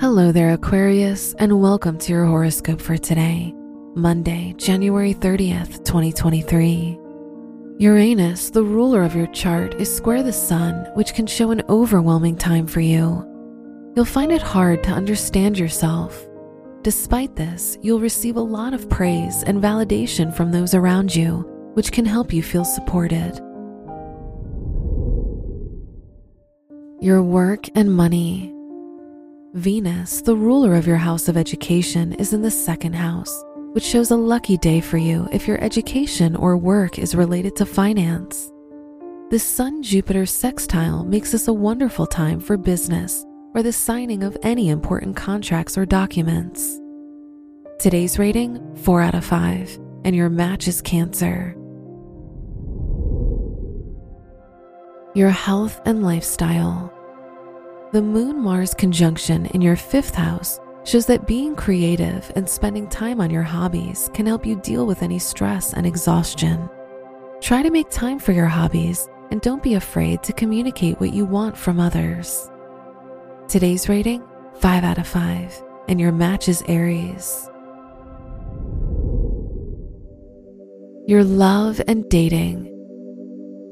Hello there, Aquarius, and welcome to your horoscope for today, Monday, January 30th, 2023. Uranus, the ruler of your chart, is square the sun, which can show an overwhelming time for you. You'll find it hard to understand yourself. Despite this, you'll receive a lot of praise and validation from those around you, which can help you feel supported. Your work and money. Venus, the ruler of your house of education, is in the second house, which shows a lucky day for you if your education or work is related to finance. The Sun Jupiter sextile makes this a wonderful time for business or the signing of any important contracts or documents. Today's rating 4 out of 5, and your match is Cancer. Your health and lifestyle. The Moon Mars conjunction in your fifth house shows that being creative and spending time on your hobbies can help you deal with any stress and exhaustion. Try to make time for your hobbies and don't be afraid to communicate what you want from others. Today's rating 5 out of 5, and your match is Aries. Your love and dating.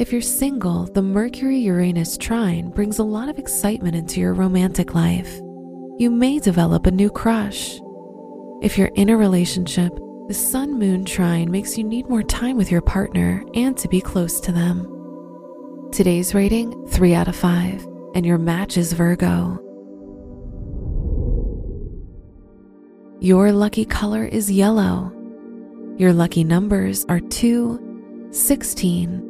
If you're single, the Mercury Uranus trine brings a lot of excitement into your romantic life. You may develop a new crush. If you're in a relationship, the Sun Moon trine makes you need more time with your partner and to be close to them. Today's rating 3 out of 5, and your match is Virgo. Your lucky color is yellow. Your lucky numbers are 2, 16,